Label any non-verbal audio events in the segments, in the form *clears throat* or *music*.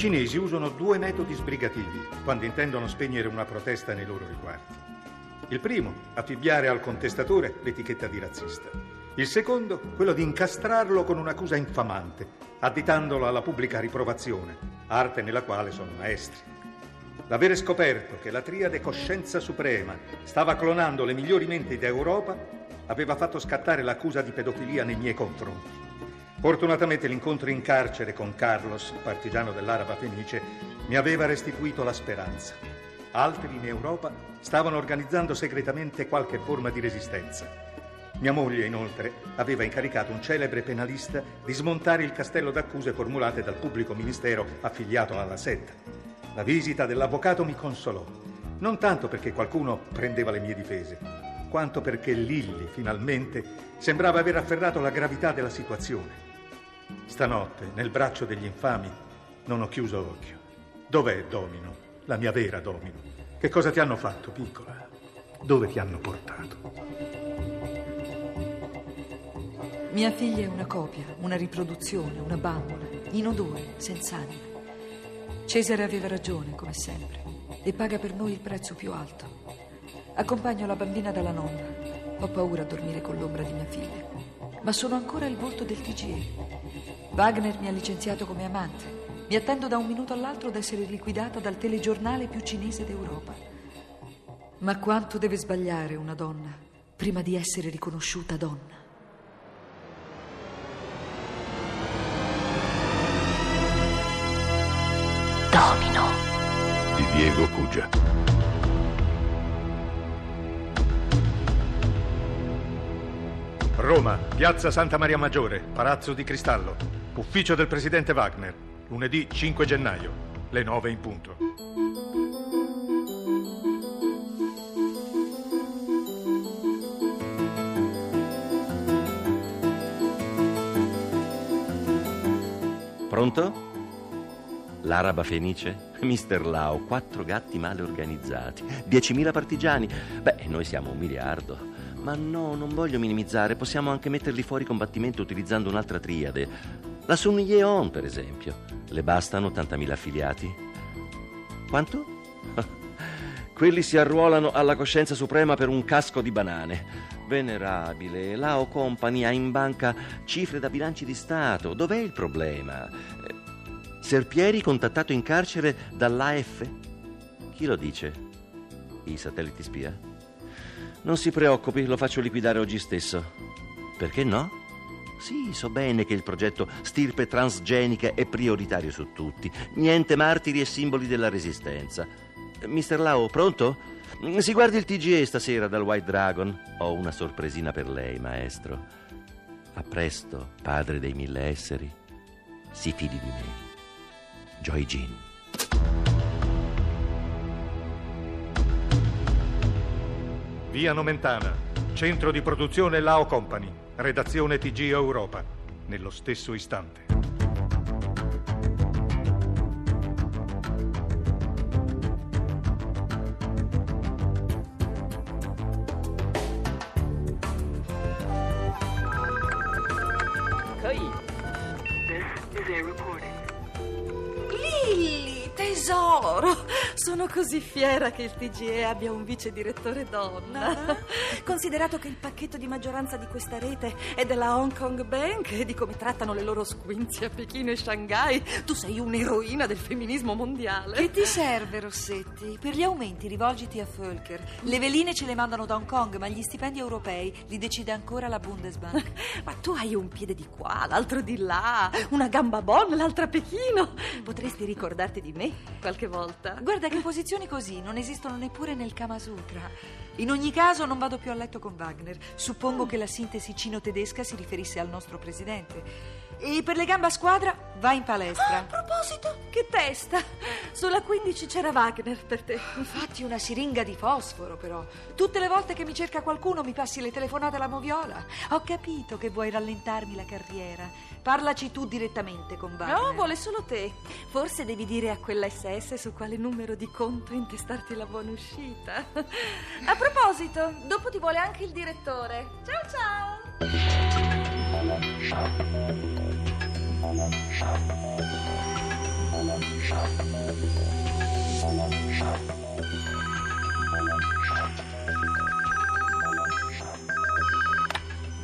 cinesi usano due metodi sbrigativi quando intendono spegnere una protesta nei loro riguardi. Il primo, affibbiare al contestatore l'etichetta di razzista. Il secondo, quello di incastrarlo con un'accusa infamante, additandolo alla pubblica riprovazione, arte nella quale sono maestri. L'avere scoperto che la triade Coscienza Suprema stava clonando le migliori menti d'Europa aveva fatto scattare l'accusa di pedofilia nei miei confronti. Fortunatamente l'incontro in carcere con Carlos, partigiano dell'Araba Fenice, mi aveva restituito la speranza. Altri in Europa stavano organizzando segretamente qualche forma di resistenza. Mia moglie, inoltre, aveva incaricato un celebre penalista di smontare il castello d'accuse formulate dal pubblico ministero affiliato alla setta. La visita dell'avvocato mi consolò, non tanto perché qualcuno prendeva le mie difese, quanto perché Lilli, finalmente, sembrava aver afferrato la gravità della situazione. Stanotte, nel braccio degli infami, non ho chiuso occhio. Dov'è Domino, la mia vera Domino? Che cosa ti hanno fatto, piccola? Dove ti hanno portato? Mia figlia è una copia, una riproduzione, una bambola, in odore, senza anima. Cesare aveva ragione, come sempre, e paga per noi il prezzo più alto. Accompagno la bambina dalla nonna. Ho paura a dormire con l'ombra di mia figlia. Ma sono ancora il volto del TGE. Wagner mi ha licenziato come amante. Mi attendo da un minuto all'altro ad essere liquidata dal telegiornale più cinese d'Europa. Ma quanto deve sbagliare una donna prima di essere riconosciuta donna? Domino. di Diego Cugia. Roma, piazza Santa Maria Maggiore, Palazzo di Cristallo. Ufficio del presidente Wagner, lunedì 5 gennaio, le 9 in punto. Pronto? L'araba fenice? Mister Lao, quattro gatti male organizzati, 10.000 partigiani. Beh, noi siamo un miliardo. Ma no, non voglio minimizzare, possiamo anche metterli fuori combattimento utilizzando un'altra triade. La Sun Yeon, per esempio. Le bastano 80.000 affiliati? Quanto? *laughs* Quelli si arruolano alla coscienza suprema per un casco di banane. Venerabile, Lao Company ha in banca cifre da bilanci di Stato. Dov'è il problema? Serpieri contattato in carcere dall'AF? Chi lo dice? I satelliti spia? Non si preoccupi, lo faccio liquidare oggi stesso. Perché no? Sì, so bene che il progetto stirpe transgenica è prioritario su tutti. Niente martiri e simboli della resistenza. Mister Lau, pronto? Si guardi il TGE stasera dal White Dragon. Ho una sorpresina per lei, maestro. A presto, padre dei mille esseri. Si fidi di me. Joy Jean. Via Nomentana, centro di produzione Lao Company, redazione TG Europa, nello stesso istante. Sono così fiera che il TGE abbia un vice direttore donna. Considerato che il pacchetto di maggioranza di questa rete è della Hong Kong Bank e di come trattano le loro squinzi a Pechino e Shanghai, tu sei un'eroina del femminismo mondiale. Che ti serve, Rossetti? Per gli aumenti rivolgiti a Völker. Le veline ce le mandano da Hong Kong, ma gli stipendi europei li decide ancora la Bundesbank. *laughs* Ma tu hai un piede di qua, l'altro di là, una gamba Bonn, l'altra a Pechino. Potresti ricordarti di me qualche volta. Guarda che posizioni così non esistono neppure nel Kama Sutra. In ogni caso non vado più a letto con Wagner. Suppongo che la sintesi cino-tedesca si riferisse al nostro presidente. E per le gambe a squadra vai in Ah, a palestra. proposito, che testa! Sulla 15 c'era Wagner per te. Infatti una siringa di fosforo, però. Tutte le volte che mi cerca qualcuno mi passi le telefonate alla moviola. Ho capito che vuoi rallentarmi la carriera. Parlaci tu direttamente con Wagner. No, vuole solo te. Forse devi dire a quella SS su quale numero di conto intestarti la buona uscita. A proposito, dopo ti vuole anche il direttore. Ciao ciao!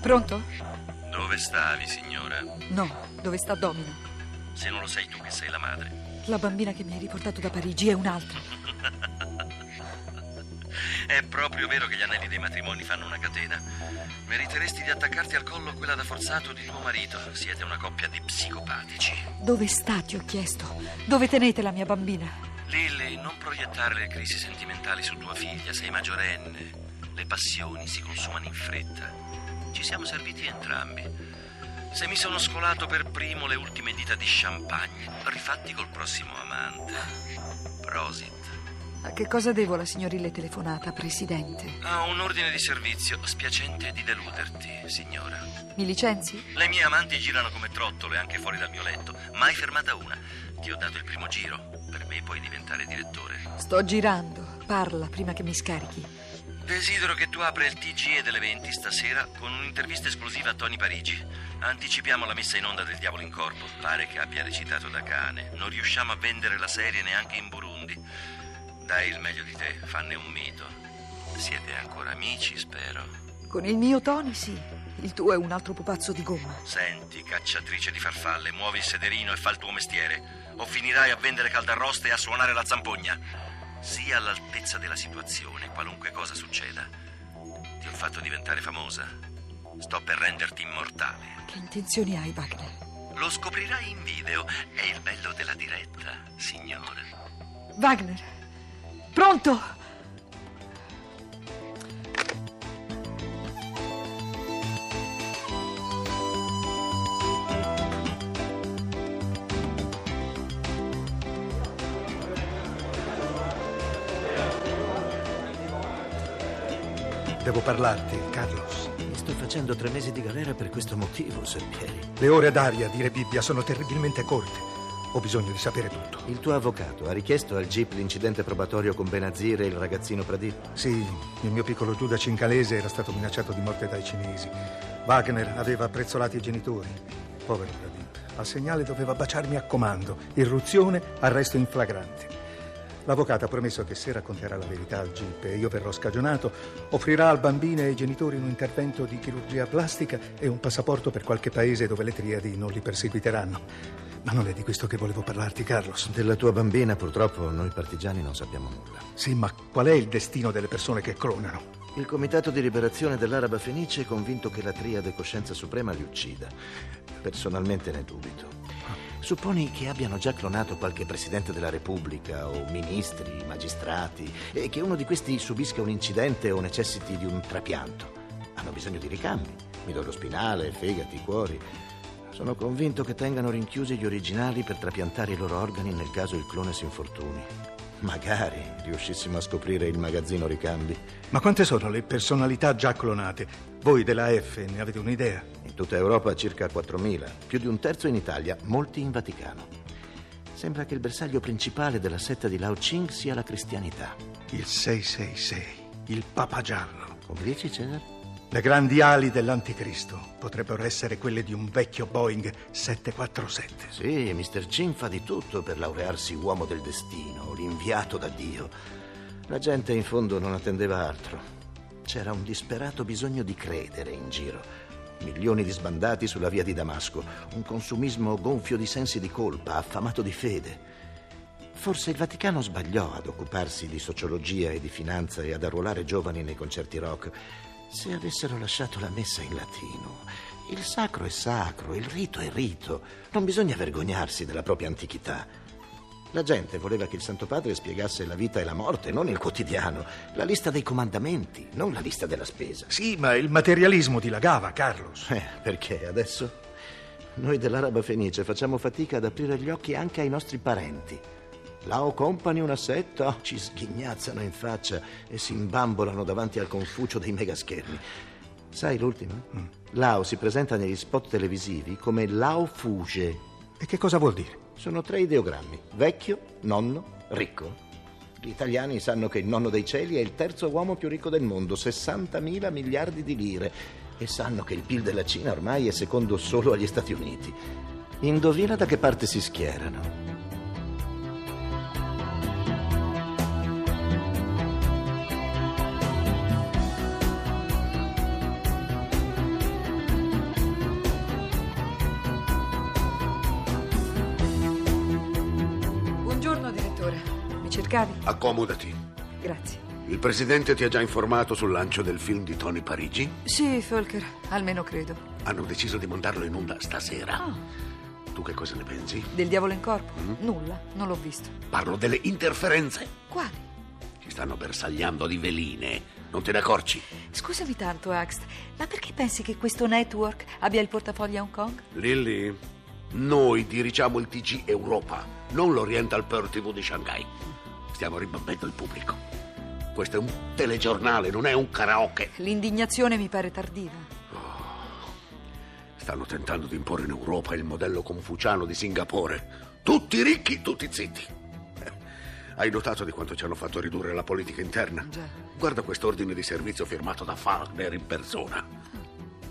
Pronto? Dove stavi, signora? No, dove sta Domino? Se non lo sei tu che sei la madre. La bambina che mi hai riportato da Parigi è un'altra. *laughs* È proprio vero che gli anelli dei matrimoni fanno una catena. Meriteresti di attaccarti al collo quella da forzato di tuo marito. Siete una coppia di psicopatici. Dove sta, ti ho chiesto? Dove tenete la mia bambina? Lily, non proiettare le crisi sentimentali su tua figlia, sei maggiorenne. Le passioni si consumano in fretta. Ci siamo serviti entrambi. Se mi sono scolato per primo le ultime dita di champagne, rifatti col prossimo amante. Prosit. A che cosa devo la signorile telefonata, Presidente? Ha un ordine di servizio. Spiacente di deluderti, signora. Mi licenzi? Le mie amanti girano come trottole anche fuori dal mio letto. Mai fermata una. Ti ho dato il primo giro. Per me puoi diventare direttore. Sto girando. Parla prima che mi scarichi. Desidero che tu apra il TGE delle 20 stasera con un'intervista esclusiva a Tony Parigi. Anticipiamo la messa in onda del Diavolo in Corpo. Pare che abbia recitato da cane. Non riusciamo a vendere la serie neanche in Burundi. Dai il meglio di te, fanne un mito. Siete ancora amici, spero. Con il mio Tony, sì. Il tuo è un altro pupazzo di gomma. Senti, cacciatrice di farfalle, muovi il sederino e fa il tuo mestiere. O finirai a vendere caldarroste e a suonare la zampogna. Sii all'altezza della situazione, qualunque cosa succeda. Ti ho fatto diventare famosa. Sto per renderti immortale. Che intenzioni hai, Wagner? Lo scoprirai in video. È il bello della diretta, signore. Wagner! Pronto? Devo parlarti, Carlos. Mi sto facendo tre mesi di galera per questo motivo, Serpieri. Le ore d'aria, dire Bibbia, sono terribilmente corte. Ho bisogno di sapere tutto. Il tuo avvocato ha richiesto al GIP l'incidente probatorio con Benazir e il ragazzino Pradip? Sì, il mio piccolo Giuda cincalese era stato minacciato di morte dai cinesi. Wagner aveva apprezzolati i genitori. Povero Pradip. Al segnale doveva baciarmi a comando. Irruzione, arresto in flagrante. L'avvocato ha promesso che se racconterà la verità al GIP e io verrò scagionato, offrirà al bambino e ai genitori un intervento di chirurgia plastica e un passaporto per qualche paese dove le triadi non li perseguiteranno. Ma non è di questo che volevo parlarti, Carlos. Della tua bambina, purtroppo, noi partigiani non sappiamo nulla. Sì, ma qual è il destino delle persone che clonano? Il Comitato di Liberazione dell'Araba Fenice è convinto che la triade Coscienza Suprema li uccida. Personalmente ne dubito. Supponi che abbiano già clonato qualche presidente della Repubblica o ministri, magistrati e che uno di questi subisca un incidente o necessiti di un trapianto. Hanno bisogno di ricambi, midollo spinale, fegati, cuori. Sono convinto che tengano rinchiusi gli originali per trapiantare i loro organi nel caso il clone si infortuni. Magari riuscissimo a scoprire il magazzino ricambi. Ma quante sono le personalità già clonate? Voi della F ne avete un'idea? In tutta Europa circa 4.000, più di un terzo in Italia, molti in Vaticano. Sembra che il bersaglio principale della setta di Lao Ching sia la cristianità. Il 666, il Papa Giallo. Come dici, Cesare? Le grandi ali dell'anticristo potrebbero essere quelle di un vecchio Boeing 747. Sì, Mr. Chin fa di tutto per laurearsi uomo del destino, l'inviato da Dio. La gente in fondo non attendeva altro. C'era un disperato bisogno di credere in giro. Milioni di sbandati sulla via di Damasco, un consumismo gonfio di sensi di colpa, affamato di fede. Forse il Vaticano sbagliò ad occuparsi di sociologia e di finanza e ad arruolare giovani nei concerti rock. Se avessero lasciato la messa in latino. Il sacro è sacro, il rito è rito. Non bisogna vergognarsi della propria antichità. La gente voleva che il Santo Padre spiegasse la vita e la morte, non il quotidiano, la lista dei comandamenti, non la lista della spesa. Sì, ma il materialismo dilagava, Carlos. Eh, perché adesso? Noi dell'Araba Fenice facciamo fatica ad aprire gli occhi anche ai nostri parenti. Lao Company una setta, ci sghignazzano in faccia e si imbambolano davanti al confucio dei megaschermi. Sai l'ultima? Mm. Lao si presenta negli spot televisivi come Lao Fuge. E che cosa vuol dire? Sono tre ideogrammi: vecchio, nonno, ricco. Gli italiani sanno che il nonno dei cieli è il terzo uomo più ricco del mondo, 60 mila miliardi di lire, e sanno che il PIL della Cina ormai è secondo solo agli Stati Uniti. Indovina da che parte si schierano. Cercavi? Accomodati. Grazie. Il presidente ti ha già informato sul lancio del film di Tony Parigi? Sì, Volker, almeno credo. Hanno deciso di mandarlo in onda stasera. Ah, Tu che cosa ne pensi? del diavolo in corpo? Nulla, non l'ho visto. Parlo delle interferenze. Quali? Ci stanno bersagliando di veline. Non te ne accorgi? Scusami tanto, Axt, ma perché pensi che questo network abbia il portafoglio a Hong Kong? Lilly, noi dirigiamo il TG Europa, non l'Oriental Pearl TV di Shanghai. Stiamo ribattendo il pubblico. Questo è un telegiornale, non è un karaoke. L'indignazione mi pare tardiva. Stanno tentando di imporre in Europa il modello confuciano di Singapore. Tutti ricchi, tutti zitti. Eh, Hai notato di quanto ci hanno fatto ridurre la politica interna? Già. Guarda quest'ordine di servizio firmato da Fagner in persona.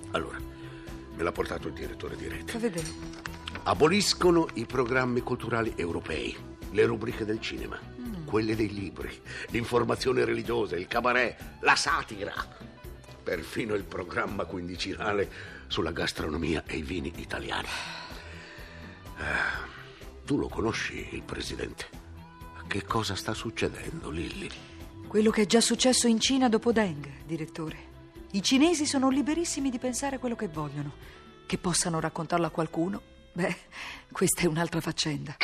Allora, me l'ha portato il direttore di rete. Fa vedere. Aboliscono i programmi culturali europei, le rubriche del cinema, quelle dei libri, l'informazione religiosa, il cabaret, la satira. Perfino il programma quindicinale sulla gastronomia e i vini italiani. Eh, tu lo conosci, il presidente? Che cosa sta succedendo, Lilly? Quello che è già successo in Cina dopo Deng, direttore. I cinesi sono liberissimi di pensare quello che vogliono. Che possano raccontarlo a qualcuno, beh, questa è un'altra faccenda.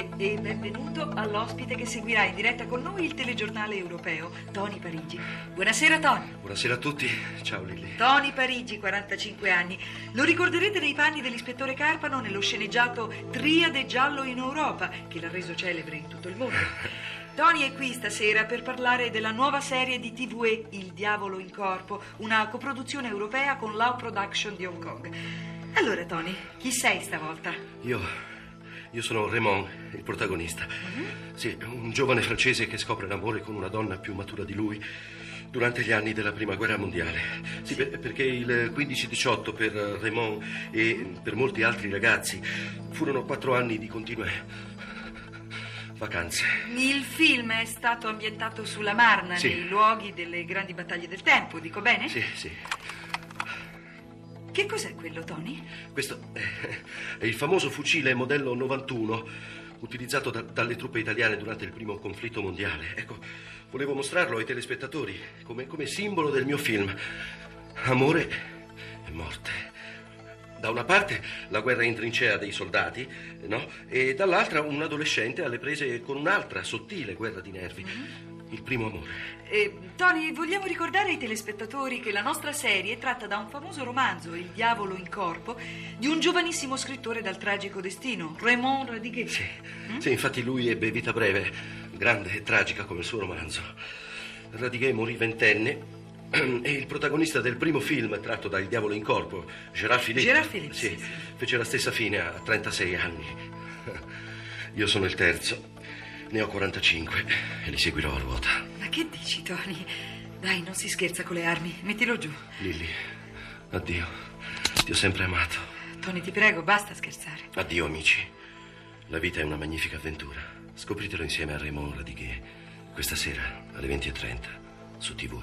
TGE e benvenuto all'ospite che seguirà in diretta con noi il telegiornale europeo, Tony Parigi. Buonasera Tony. Buonasera a tutti, ciao Lilli. Tony Parigi, 45 anni. Lo ricorderete nei panni dell'ispettore Carpano nello sceneggiato Triade giallo in Europa, che l'ha reso celebre in tutto il mondo. *laughs* Tony è qui stasera per parlare della nuova serie di TVE Il diavolo in corpo, una coproduzione europea con Lau Production di Hong Kong. Allora, Tony, chi sei stavolta? Io, io sono Raymond, il protagonista. Sì, un giovane francese che scopre l'amore con una donna più matura di lui durante gli anni della Prima Guerra Mondiale. Sì, per- perché il 15-18 per Raymond e per molti altri ragazzi furono quattro anni di continue vacanze. Il film è stato ambientato sulla Marna, Sì. nei luoghi delle grandi battaglie del tempo, dico bene? Sì, sì. Che cos'è quello, Tony? Questo è il famoso fucile modello 91 utilizzato da- dalle truppe italiane durante il primo conflitto mondiale. Ecco, volevo mostrarlo ai telespettatori come, come simbolo del mio film. Amore e morte. Da una parte la guerra in trincea dei soldati, no? E dall'altra un adolescente alle prese con un'altra sottile guerra di nervi. Il primo amore. Eh, Tony, vogliamo ricordare ai telespettatori che la nostra serie è tratta da un famoso romanzo, Il diavolo in corpo, di un giovanissimo scrittore dal tragico destino, Raymond Radiguet. Sì, sì, infatti lui ebbe vita breve, grande e tragica come il suo romanzo. Radiguet morì ventenne *clears throat* e il protagonista del primo film tratto da Il diavolo in corpo, Gérard Philippe, Gérard Philippe, sì, sì, sì. fece la stessa fine a 36 anni. *laughs* Io sono il terzo, ne ho 45 e li seguirò a ruota. Ma che dici, Tony? Dai, non si scherza con le armi, mettilo giù. Lilly, addio. Ti ho sempre amato. Tony, ti prego, basta scherzare. Addio, amici. La vita è una magnifica avventura. Scopritelo insieme a Raymond Radiguet questa sera alle 20.30 su TV.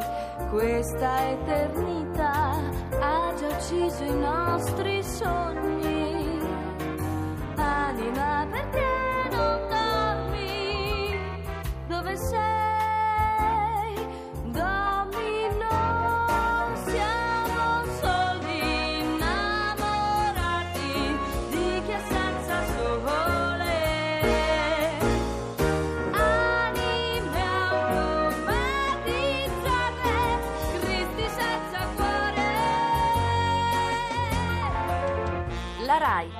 questa eternità ha già ucciso i nostri sogni, anima perché non dormi, dove sei,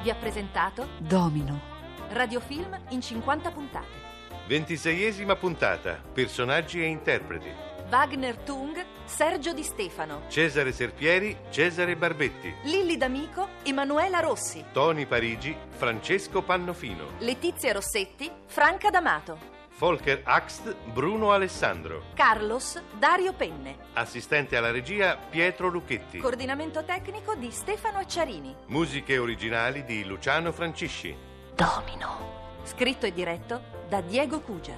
vi ha presentato Domino. Radiofilm in 50 puntate. Ventiseiesima puntata. Personaggi e interpreti. Wagner Tung, Sergio Di Stefano, Cesare Serpieri, Cesare Barbetti. Lilli D'Amico, Emanuela Rossi, Tony Parigi, Francesco Pannofino. Letizia Rossetti, Franca D'Amato, Volker Axt, Bruno Alessandro. Carlos, Dario Penne. Assistente alla regia Pietro Lucchetti. Coordinamento tecnico di Stefano Acciarini. Musiche originali di Luciano Francisci. Domino. Scritto e diretto da Diego Cugia.